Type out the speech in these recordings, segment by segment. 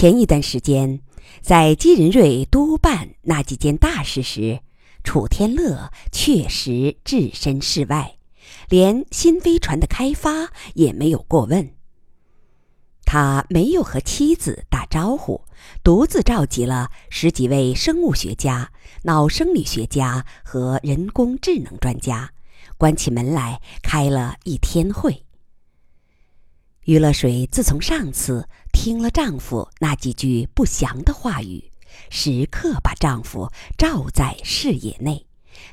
前一段时间，在金仁瑞督办那几件大事时，楚天乐确实置身事外，连新飞船的开发也没有过问。他没有和妻子打招呼，独自召集了十几位生物学家、脑生理学家和人工智能专家，关起门来开了一天会。于乐水自从上次听了丈夫那几句不祥的话语，时刻把丈夫罩在视野内，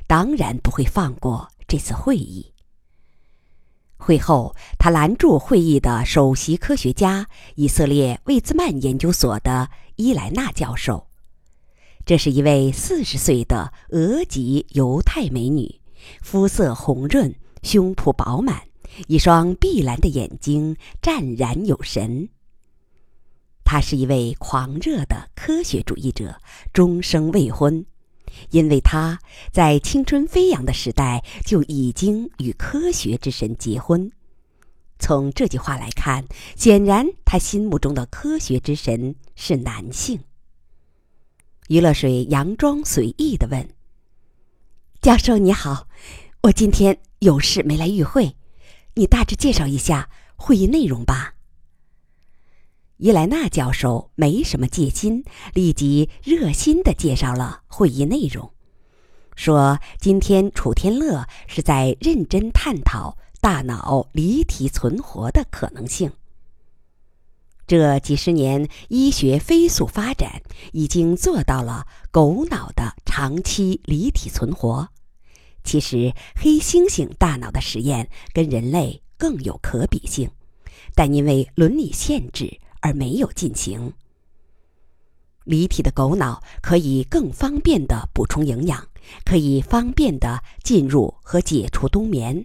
当然不会放过这次会议。会后，他拦住会议的首席科学家——以色列魏兹曼研究所的伊莱娜教授。这是一位四十岁的俄籍犹太美女，肤色红润，胸脯饱满。一双碧蓝的眼睛湛然有神。他是一位狂热的科学主义者，终生未婚，因为他在青春飞扬的时代就已经与科学之神结婚。从这句话来看，显然他心目中的科学之神是男性。于乐水佯装随意的问：“教授你好，我今天有事没来与会。”你大致介绍一下会议内容吧。伊莱娜教授没什么戒心，立即热心地介绍了会议内容，说今天楚天乐是在认真探讨大脑离体存活的可能性。这几十年医学飞速发展，已经做到了狗脑的长期离体存活。其实，黑猩猩大脑的实验跟人类更有可比性，但因为伦理限制而没有进行。离体的狗脑可以更方便地补充营养，可以方便地进入和解除冬眠，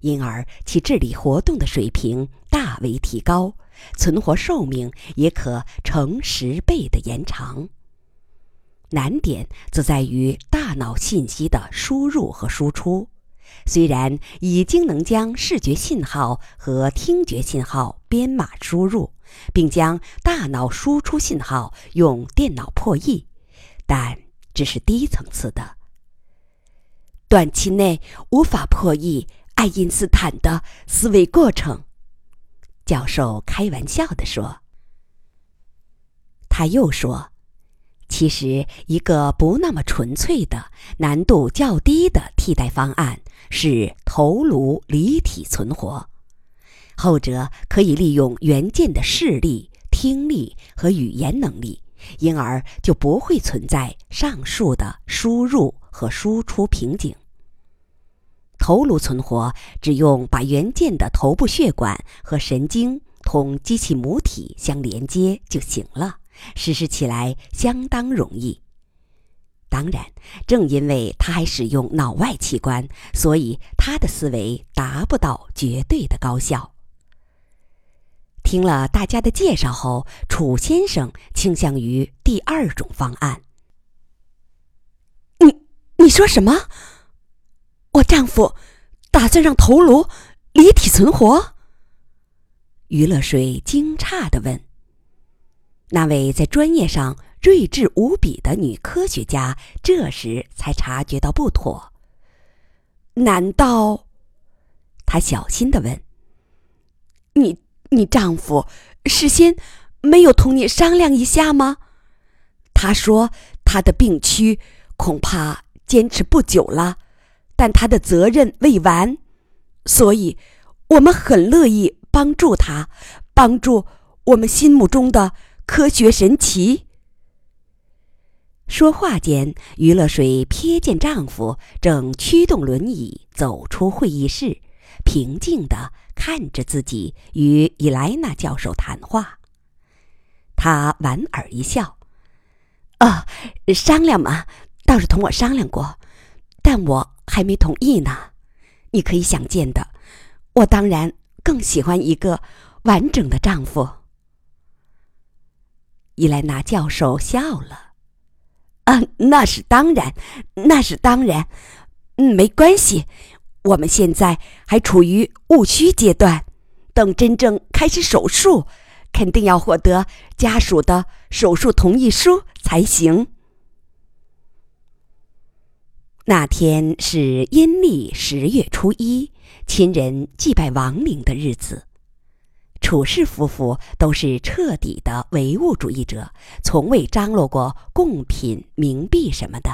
因而其智力活动的水平大为提高，存活寿命也可成十倍的延长。难点则在于大脑信息的输入和输出。虽然已经能将视觉信号和听觉信号编码输入，并将大脑输出信号用电脑破译，但只是低层次的。短期内无法破译爱因斯坦的思维过程。教授开玩笑地说。他又说。其实，一个不那么纯粹的、难度较低的替代方案是头颅离体存活。后者可以利用元件的视力、听力和语言能力，因而就不会存在上述的输入和输出瓶颈。头颅存活只用把元件的头部血管和神经同机器母体相连接就行了。实施起来相当容易。当然，正因为他还使用脑外器官，所以他的思维达不到绝对的高效。听了大家的介绍后，楚先生倾向于第二种方案。你你说什么？我丈夫打算让头颅离体存活？余乐水惊诧的问。那位在专业上睿智无比的女科学家，这时才察觉到不妥。难道？她小心的问：“你你丈夫事先没有同你商量一下吗？他说他的病区恐怕坚持不久了，但他的责任未完，所以我们很乐意帮助他，帮助我们心目中的。”科学神奇。说话间，余乐水瞥见丈夫正驱动轮椅走出会议室，平静地看着自己与伊莱娜教授谈话。他莞尔一笑：“哦，商量嘛，倒是同我商量过，但我还没同意呢。你可以想见的，我当然更喜欢一个完整的丈夫。”伊莱娜教授笑了，“啊，那是当然，那是当然，嗯，没关系。我们现在还处于务虚阶段，等真正开始手术，肯定要获得家属的手术同意书才行。那天是阴历十月初一，亲人祭拜亡灵的日子。楚氏夫妇都是彻底的唯物主义者，从未张罗过贡品、冥币什么的。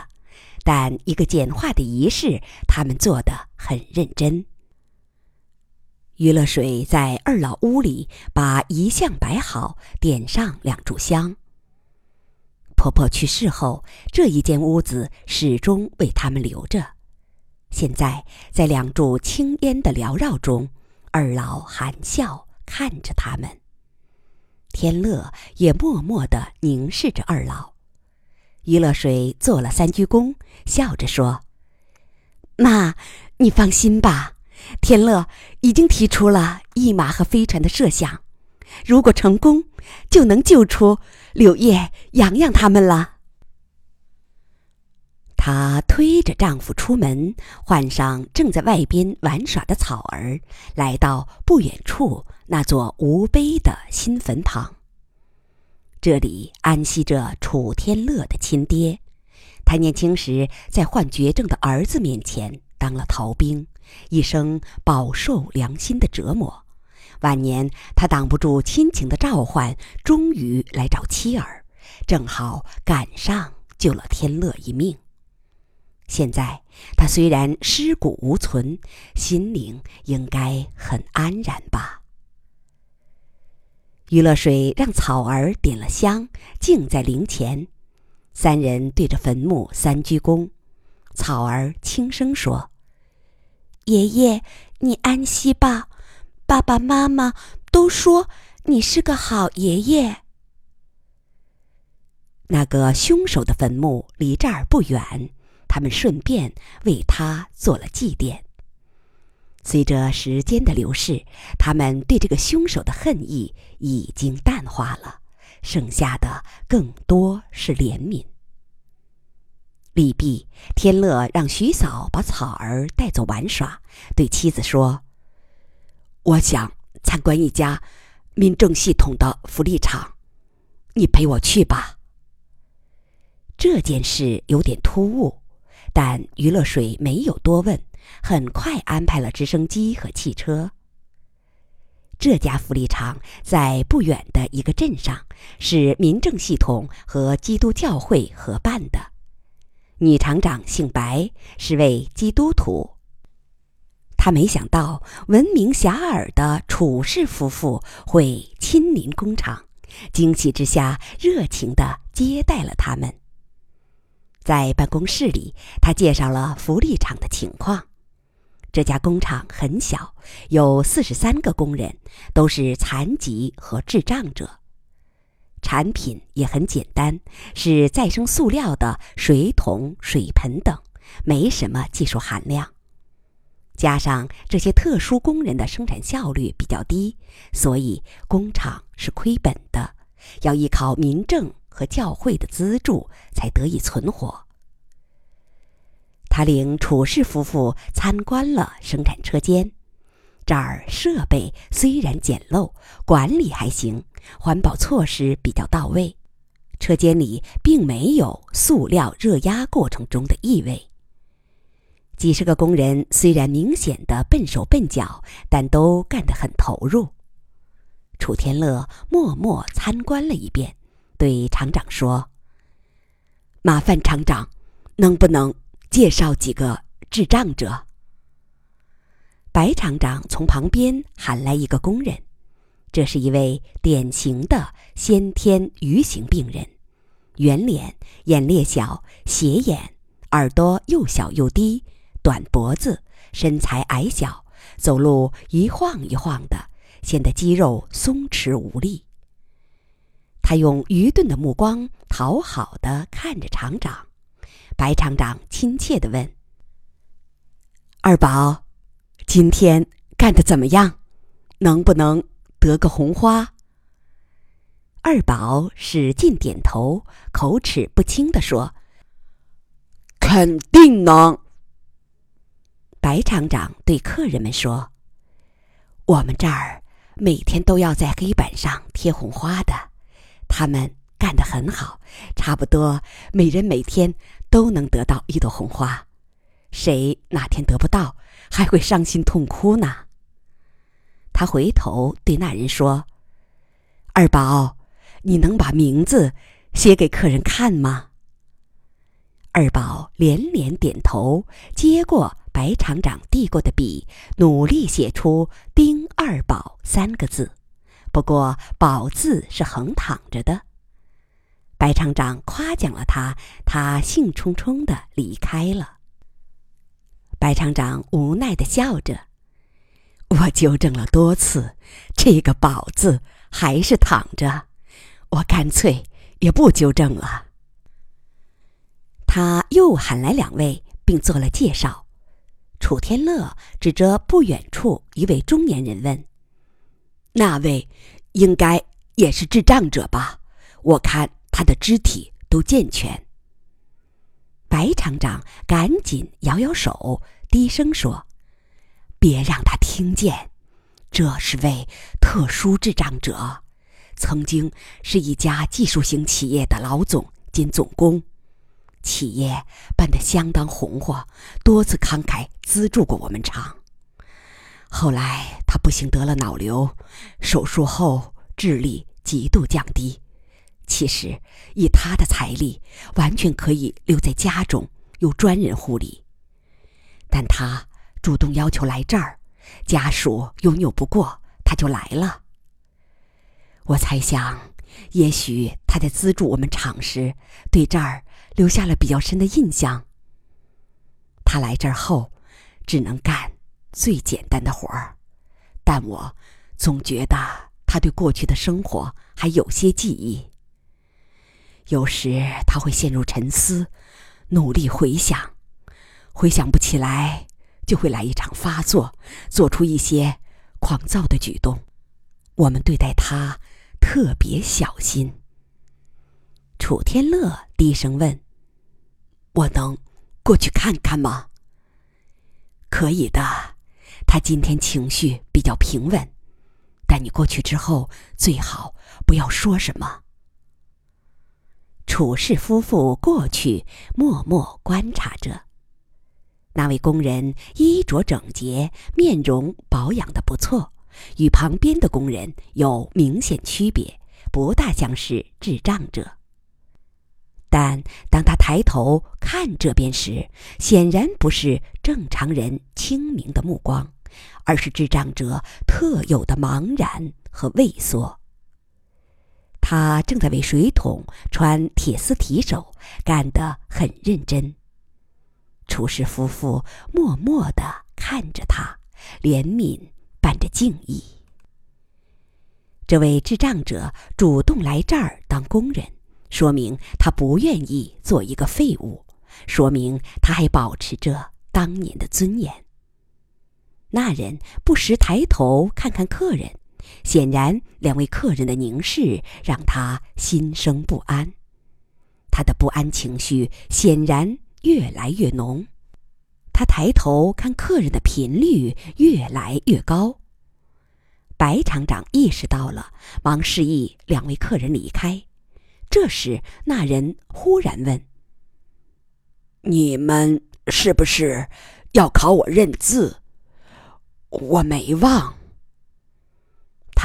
但一个简化的仪式，他们做得很认真。于乐水在二老屋里把遗像摆好，点上两炷香。婆婆去世后，这一间屋子始终为他们留着。现在，在两柱青烟的缭绕中，二老含笑看着他们。天乐也默默地凝视着二老。于乐水做了三鞠躬，笑着说：“妈，你放心吧，天乐已经提出了驿马和飞船的设想。”如果成功，就能救出柳叶、洋洋他们了。她推着丈夫出门，换上正在外边玩耍的草儿，来到不远处那座无碑的新坟旁。这里安息着楚天乐的亲爹，他年轻时在患绝症的儿子面前当了逃兵，一生饱受良心的折磨。晚年，他挡不住亲情的召唤，终于来找妻儿，正好赶上救了天乐一命。现在，他虽然尸骨无存，心灵应该很安然吧。于乐水让草儿点了香，敬在灵前，三人对着坟墓三鞠躬。草儿轻声说：“爷爷，你安息吧。”爸爸妈妈都说你是个好爷爷。那个凶手的坟墓离这儿不远，他们顺便为他做了祭奠。随着时间的流逝，他们对这个凶手的恨意已经淡化了，剩下的更多是怜悯。李毕天乐让徐嫂把草儿带走玩耍，对妻子说。我想参观一家民政系统的福利厂，你陪我去吧。这件事有点突兀，但余乐水没有多问，很快安排了直升机和汽车。这家福利厂在不远的一个镇上，是民政系统和基督教会合办的。女厂长姓白，是位基督徒。他没想到闻名遐迩的楚氏夫妇会亲临工厂，惊喜之下热情地接待了他们。在办公室里，他介绍了福利厂的情况。这家工厂很小，有四十三个工人，都是残疾和智障者。产品也很简单，是再生塑料的水桶、水盆等，没什么技术含量。加上这些特殊工人的生产效率比较低，所以工厂是亏本的，要依靠民政和教会的资助才得以存活。他领楚氏夫妇参观了生产车间，这儿设备虽然简陋，管理还行，环保措施比较到位，车间里并没有塑料热压过程中的异味。几十个工人虽然明显的笨手笨脚，但都干得很投入。楚天乐默默参观了一遍，对厂长说：“麻烦厂长，能不能介绍几个智障者？”白厂长从旁边喊来一个工人，这是一位典型的先天愚型病人，圆脸，眼裂小，斜眼，耳朵又小又低。短脖子，身材矮小，走路一晃一晃的，显得肌肉松弛无力。他用愚钝的目光讨好的看着厂长，白厂长亲切的问：“二宝，今天干的怎么样？能不能得个红花？”二宝使劲点头，口齿不清的说：“肯定能。”白厂长对客人们说：“我们这儿每天都要在黑板上贴红花的。他们干得很好，差不多每人每天都能得到一朵红花。谁哪天得不到，还会伤心痛哭呢？他回头对那人说：“二宝，你能把名字写给客人看吗？”二宝连连点头，接过白厂长递过的笔，努力写出“丁二宝”三个字。不过“宝”字是横躺着的。白厂长夸奖了他，他兴冲冲的离开了。白厂长无奈的笑着：“我纠正了多次，这个‘宝’字还是躺着，我干脆也不纠正了。”他又喊来两位，并做了介绍。楚天乐指着不远处一位中年人问：“那位应该也是智障者吧？我看他的肢体都健全。”白厂长赶紧摇摇手，低声说：“别让他听见，这是位特殊智障者，曾经是一家技术型企业的老总兼总工。”企业办得相当红火，多次慷慨资助过我们厂。后来他不幸得了脑瘤，手术后智力极度降低。其实以他的财力，完全可以留在家中，有专人护理。但他主动要求来这儿，家属又拗不过，他就来了。我猜想，也许他在资助我们厂时，对这儿。留下了比较深的印象。他来这儿后，只能干最简单的活儿，但我总觉得他对过去的生活还有些记忆。有时他会陷入沉思，努力回想，回想不起来，就会来一场发作，做出一些狂躁的举动。我们对待他特别小心。楚天乐低声问。我能过去看看吗？可以的，他今天情绪比较平稳，但你过去之后最好不要说什么。楚氏夫妇过去默默观察着，那位工人衣着整洁，面容保养的不错，与旁边的工人有明显区别，不大像是智障者。但当他抬头看这边时，显然不是正常人清明的目光，而是智障者特有的茫然和畏缩。他正在为水桶穿铁丝提手，干得很认真。厨师夫妇默默地看着他，怜悯伴着敬意。这位智障者主动来这儿当工人。说明他不愿意做一个废物，说明他还保持着当年的尊严。那人不时抬头看看客人，显然两位客人的凝视让他心生不安。他的不安情绪显然越来越浓，他抬头看客人的频率越来越高。白厂长意识到了，忙示意两位客人离开。这时，那人忽然问：“你们是不是要考我认字？我没忘。”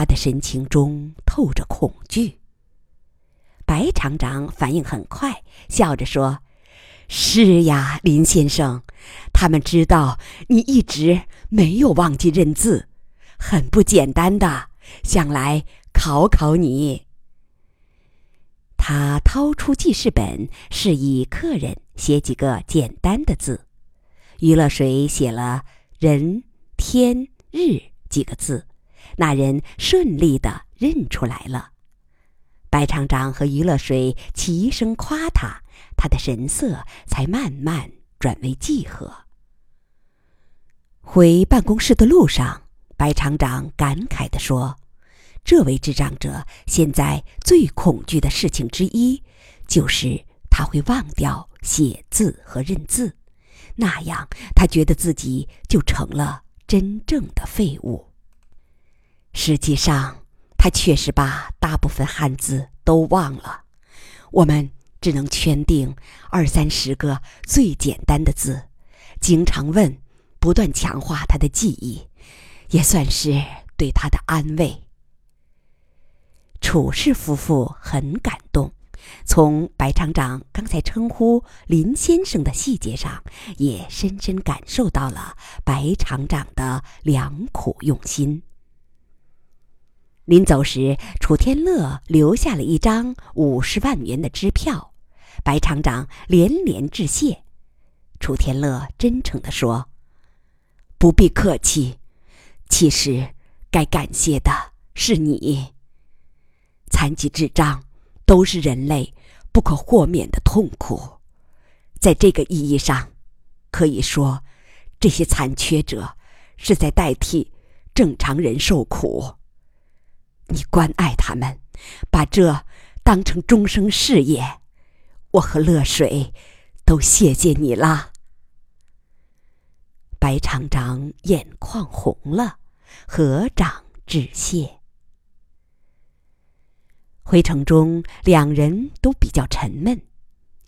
他的神情中透着恐惧。白厂长反应很快，笑着说：“是呀，林先生，他们知道你一直没有忘记认字，很不简单的，想来考考你。”他掏出记事本，示意客人写几个简单的字。余乐水写了“人”“天”“日”几个字，那人顺利的认出来了。白厂长和余乐水齐声夸他，他的神色才慢慢转为记和。回办公室的路上，白厂长感慨地说。这位智障者现在最恐惧的事情之一，就是他会忘掉写字和认字，那样他觉得自己就成了真正的废物。实际上，他确实把大部分汉字都忘了。我们只能圈定二三十个最简单的字，经常问，不断强化他的记忆，也算是对他的安慰。楚氏夫妇很感动，从白厂长刚才称呼林先生的细节上，也深深感受到了白厂长的良苦用心。临走时，楚天乐留下了一张五十万元的支票，白厂长连连致谢。楚天乐真诚地说：“不必客气，其实该感谢的是你。残疾智障都是人类不可豁免的痛苦，在这个意义上，可以说，这些残缺者是在代替正常人受苦。”你关爱他们，把这当成终生事业，我和乐水都谢谢你啦。白厂长眼眶红了，合掌致谢。回城中，两人都比较沉闷。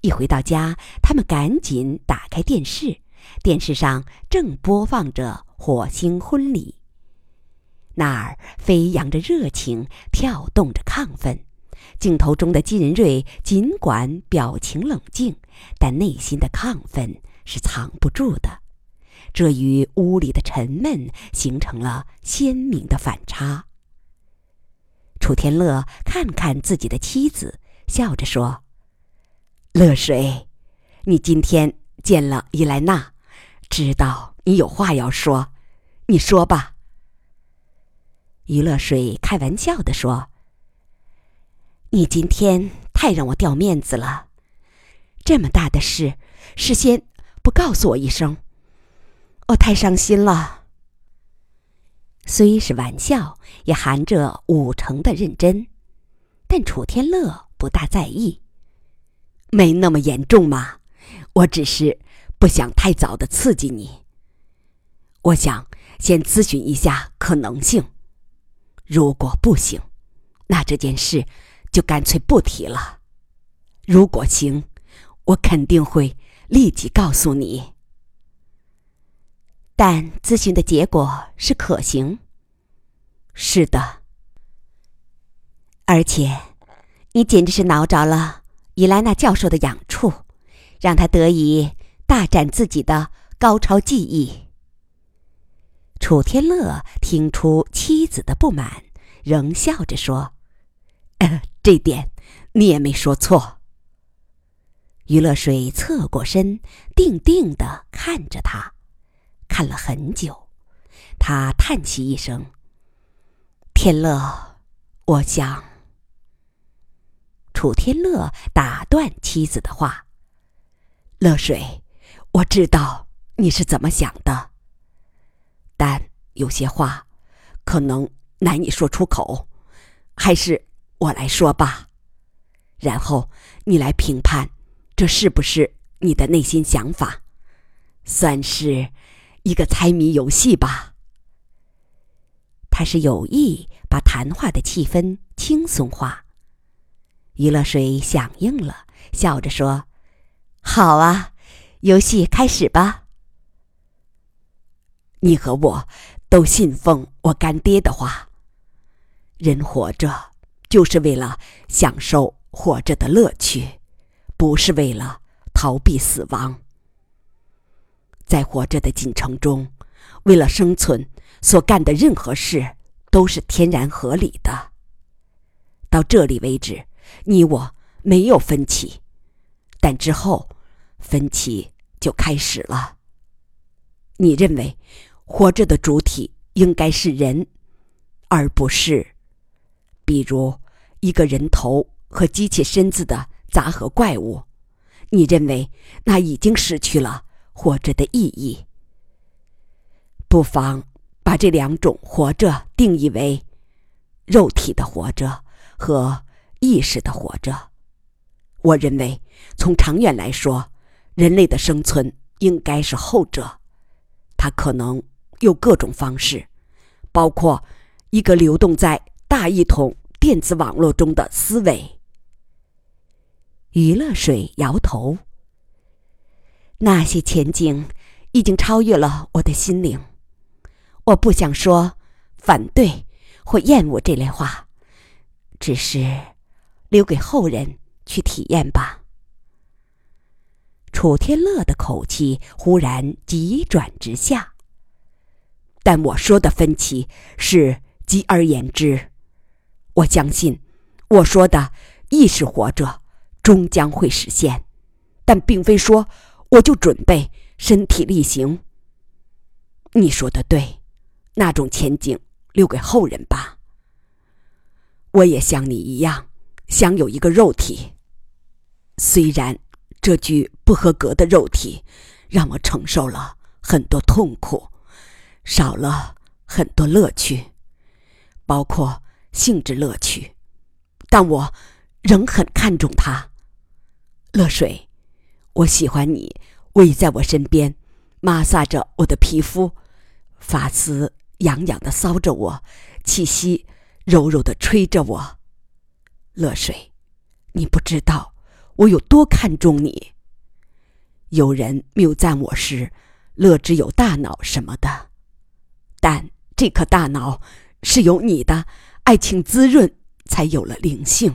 一回到家，他们赶紧打开电视，电视上正播放着《火星婚礼》。那儿飞扬着热情，跳动着亢奋。镜头中的金仁瑞尽管表情冷静，但内心的亢奋是藏不住的。这与屋里的沉闷形成了鲜明的反差。楚天乐看看自己的妻子，笑着说：“乐水，你今天见了伊莱娜，知道你有话要说，你说吧。”于乐水开玩笑地说：“你今天太让我掉面子了，这么大的事，事先不告诉我一声，我太伤心了。”虽是玩笑，也含着五成的认真，但楚天乐不大在意。没那么严重嘛，我只是不想太早的刺激你。我想先咨询一下可能性。如果不行，那这件事就干脆不提了。如果行，我肯定会立即告诉你。但咨询的结果是可行。是的，而且你简直是挠着了伊莱娜教授的痒处，让他得以大展自己的高超技艺。楚天乐听出妻子的不满，仍笑着说：“ 这点你也没说错。”于乐水侧过身，定定的看着他，看了很久，他叹息一声：“天乐，我想。”楚天乐打断妻子的话：“乐水，我知道你是怎么想的。”但有些话，可能难以说出口，还是我来说吧，然后你来评判，这是不是你的内心想法，算是一个猜谜游戏吧。他是有意把谈话的气氛轻松化。于乐水响应了，笑着说：“好啊，游戏开始吧。”你和我都信奉我干爹的话。人活着就是为了享受活着的乐趣，不是为了逃避死亡。在活着的进程中，为了生存所干的任何事都是天然合理的。到这里为止，你我没有分歧，但之后分歧就开始了。你认为？活着的主体应该是人，而不是，比如一个人头和机器身子的杂合怪物。你认为那已经失去了活着的意义？不妨把这两种活着定义为肉体的活着和意识的活着。我认为，从长远来说，人类的生存应该是后者，它可能。有各种方式，包括一个流动在大一统电子网络中的思维。余乐水摇头。那些前景已经超越了我的心灵。我不想说反对或厌恶这类话，只是留给后人去体验吧。楚天乐的口气忽然急转直下。但我说的分歧是，极而言之，我相信我说的意识活着。终将会实现，但并非说我就准备身体力行。你说的对，那种前景留给后人吧。我也像你一样，想有一个肉体，虽然这具不合格的肉体让我承受了很多痛苦，少了很多乐趣，包括性质乐趣，但我仍很看重它。乐水，我喜欢你偎在我身边，摩挲着我的皮肤，发丝痒痒的搔着我，气息柔柔的吹着我。乐水，你不知道我有多看重你。有人谬赞我是乐之有大脑什么的，但这颗大脑是由你的爱情滋润，才有了灵性。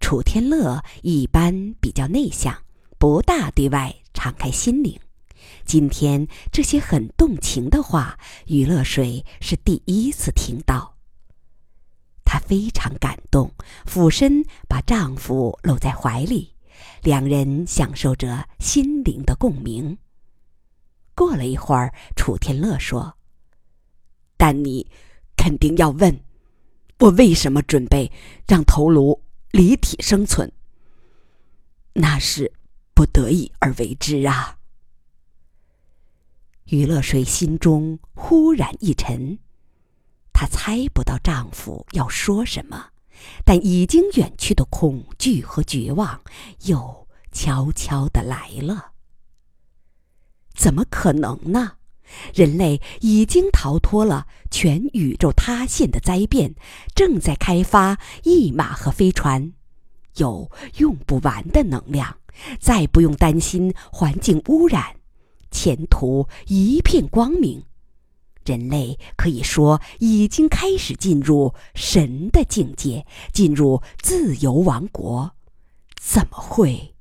楚天乐一般比较内向，不大对外敞开心灵。今天这些很动情的话，余乐水是第一次听到。她非常感动，俯身把丈夫搂在怀里，两人享受着心灵的共鸣。过了一会儿，楚天乐说：“但你肯定要问，我为什么准备让头颅？”离体生存，那是不得已而为之啊。余乐水心中忽然一沉，她猜不到丈夫要说什么，但已经远去的恐惧和绝望又悄悄的来了。怎么可能呢？人类已经逃脱了全宇宙塌陷的灾变，正在开发驿马和飞船，有用不完的能量，再不用担心环境污染，前途一片光明。人类可以说已经开始进入神的境界，进入自由王国。怎么会？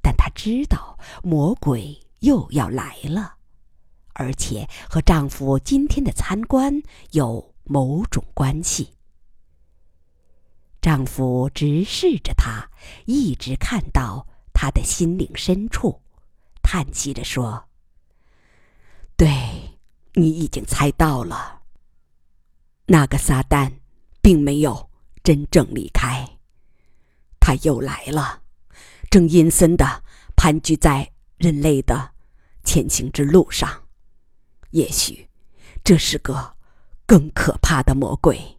但他知道魔鬼又要来了。而且和丈夫今天的参观有某种关系。丈夫直视着她，一直看到她的心灵深处，叹息着说：“对，你已经猜到了。那个撒旦并没有真正离开，他又来了，正阴森的盘踞在人类的前行之路上。”也许，这是个更可怕的魔鬼。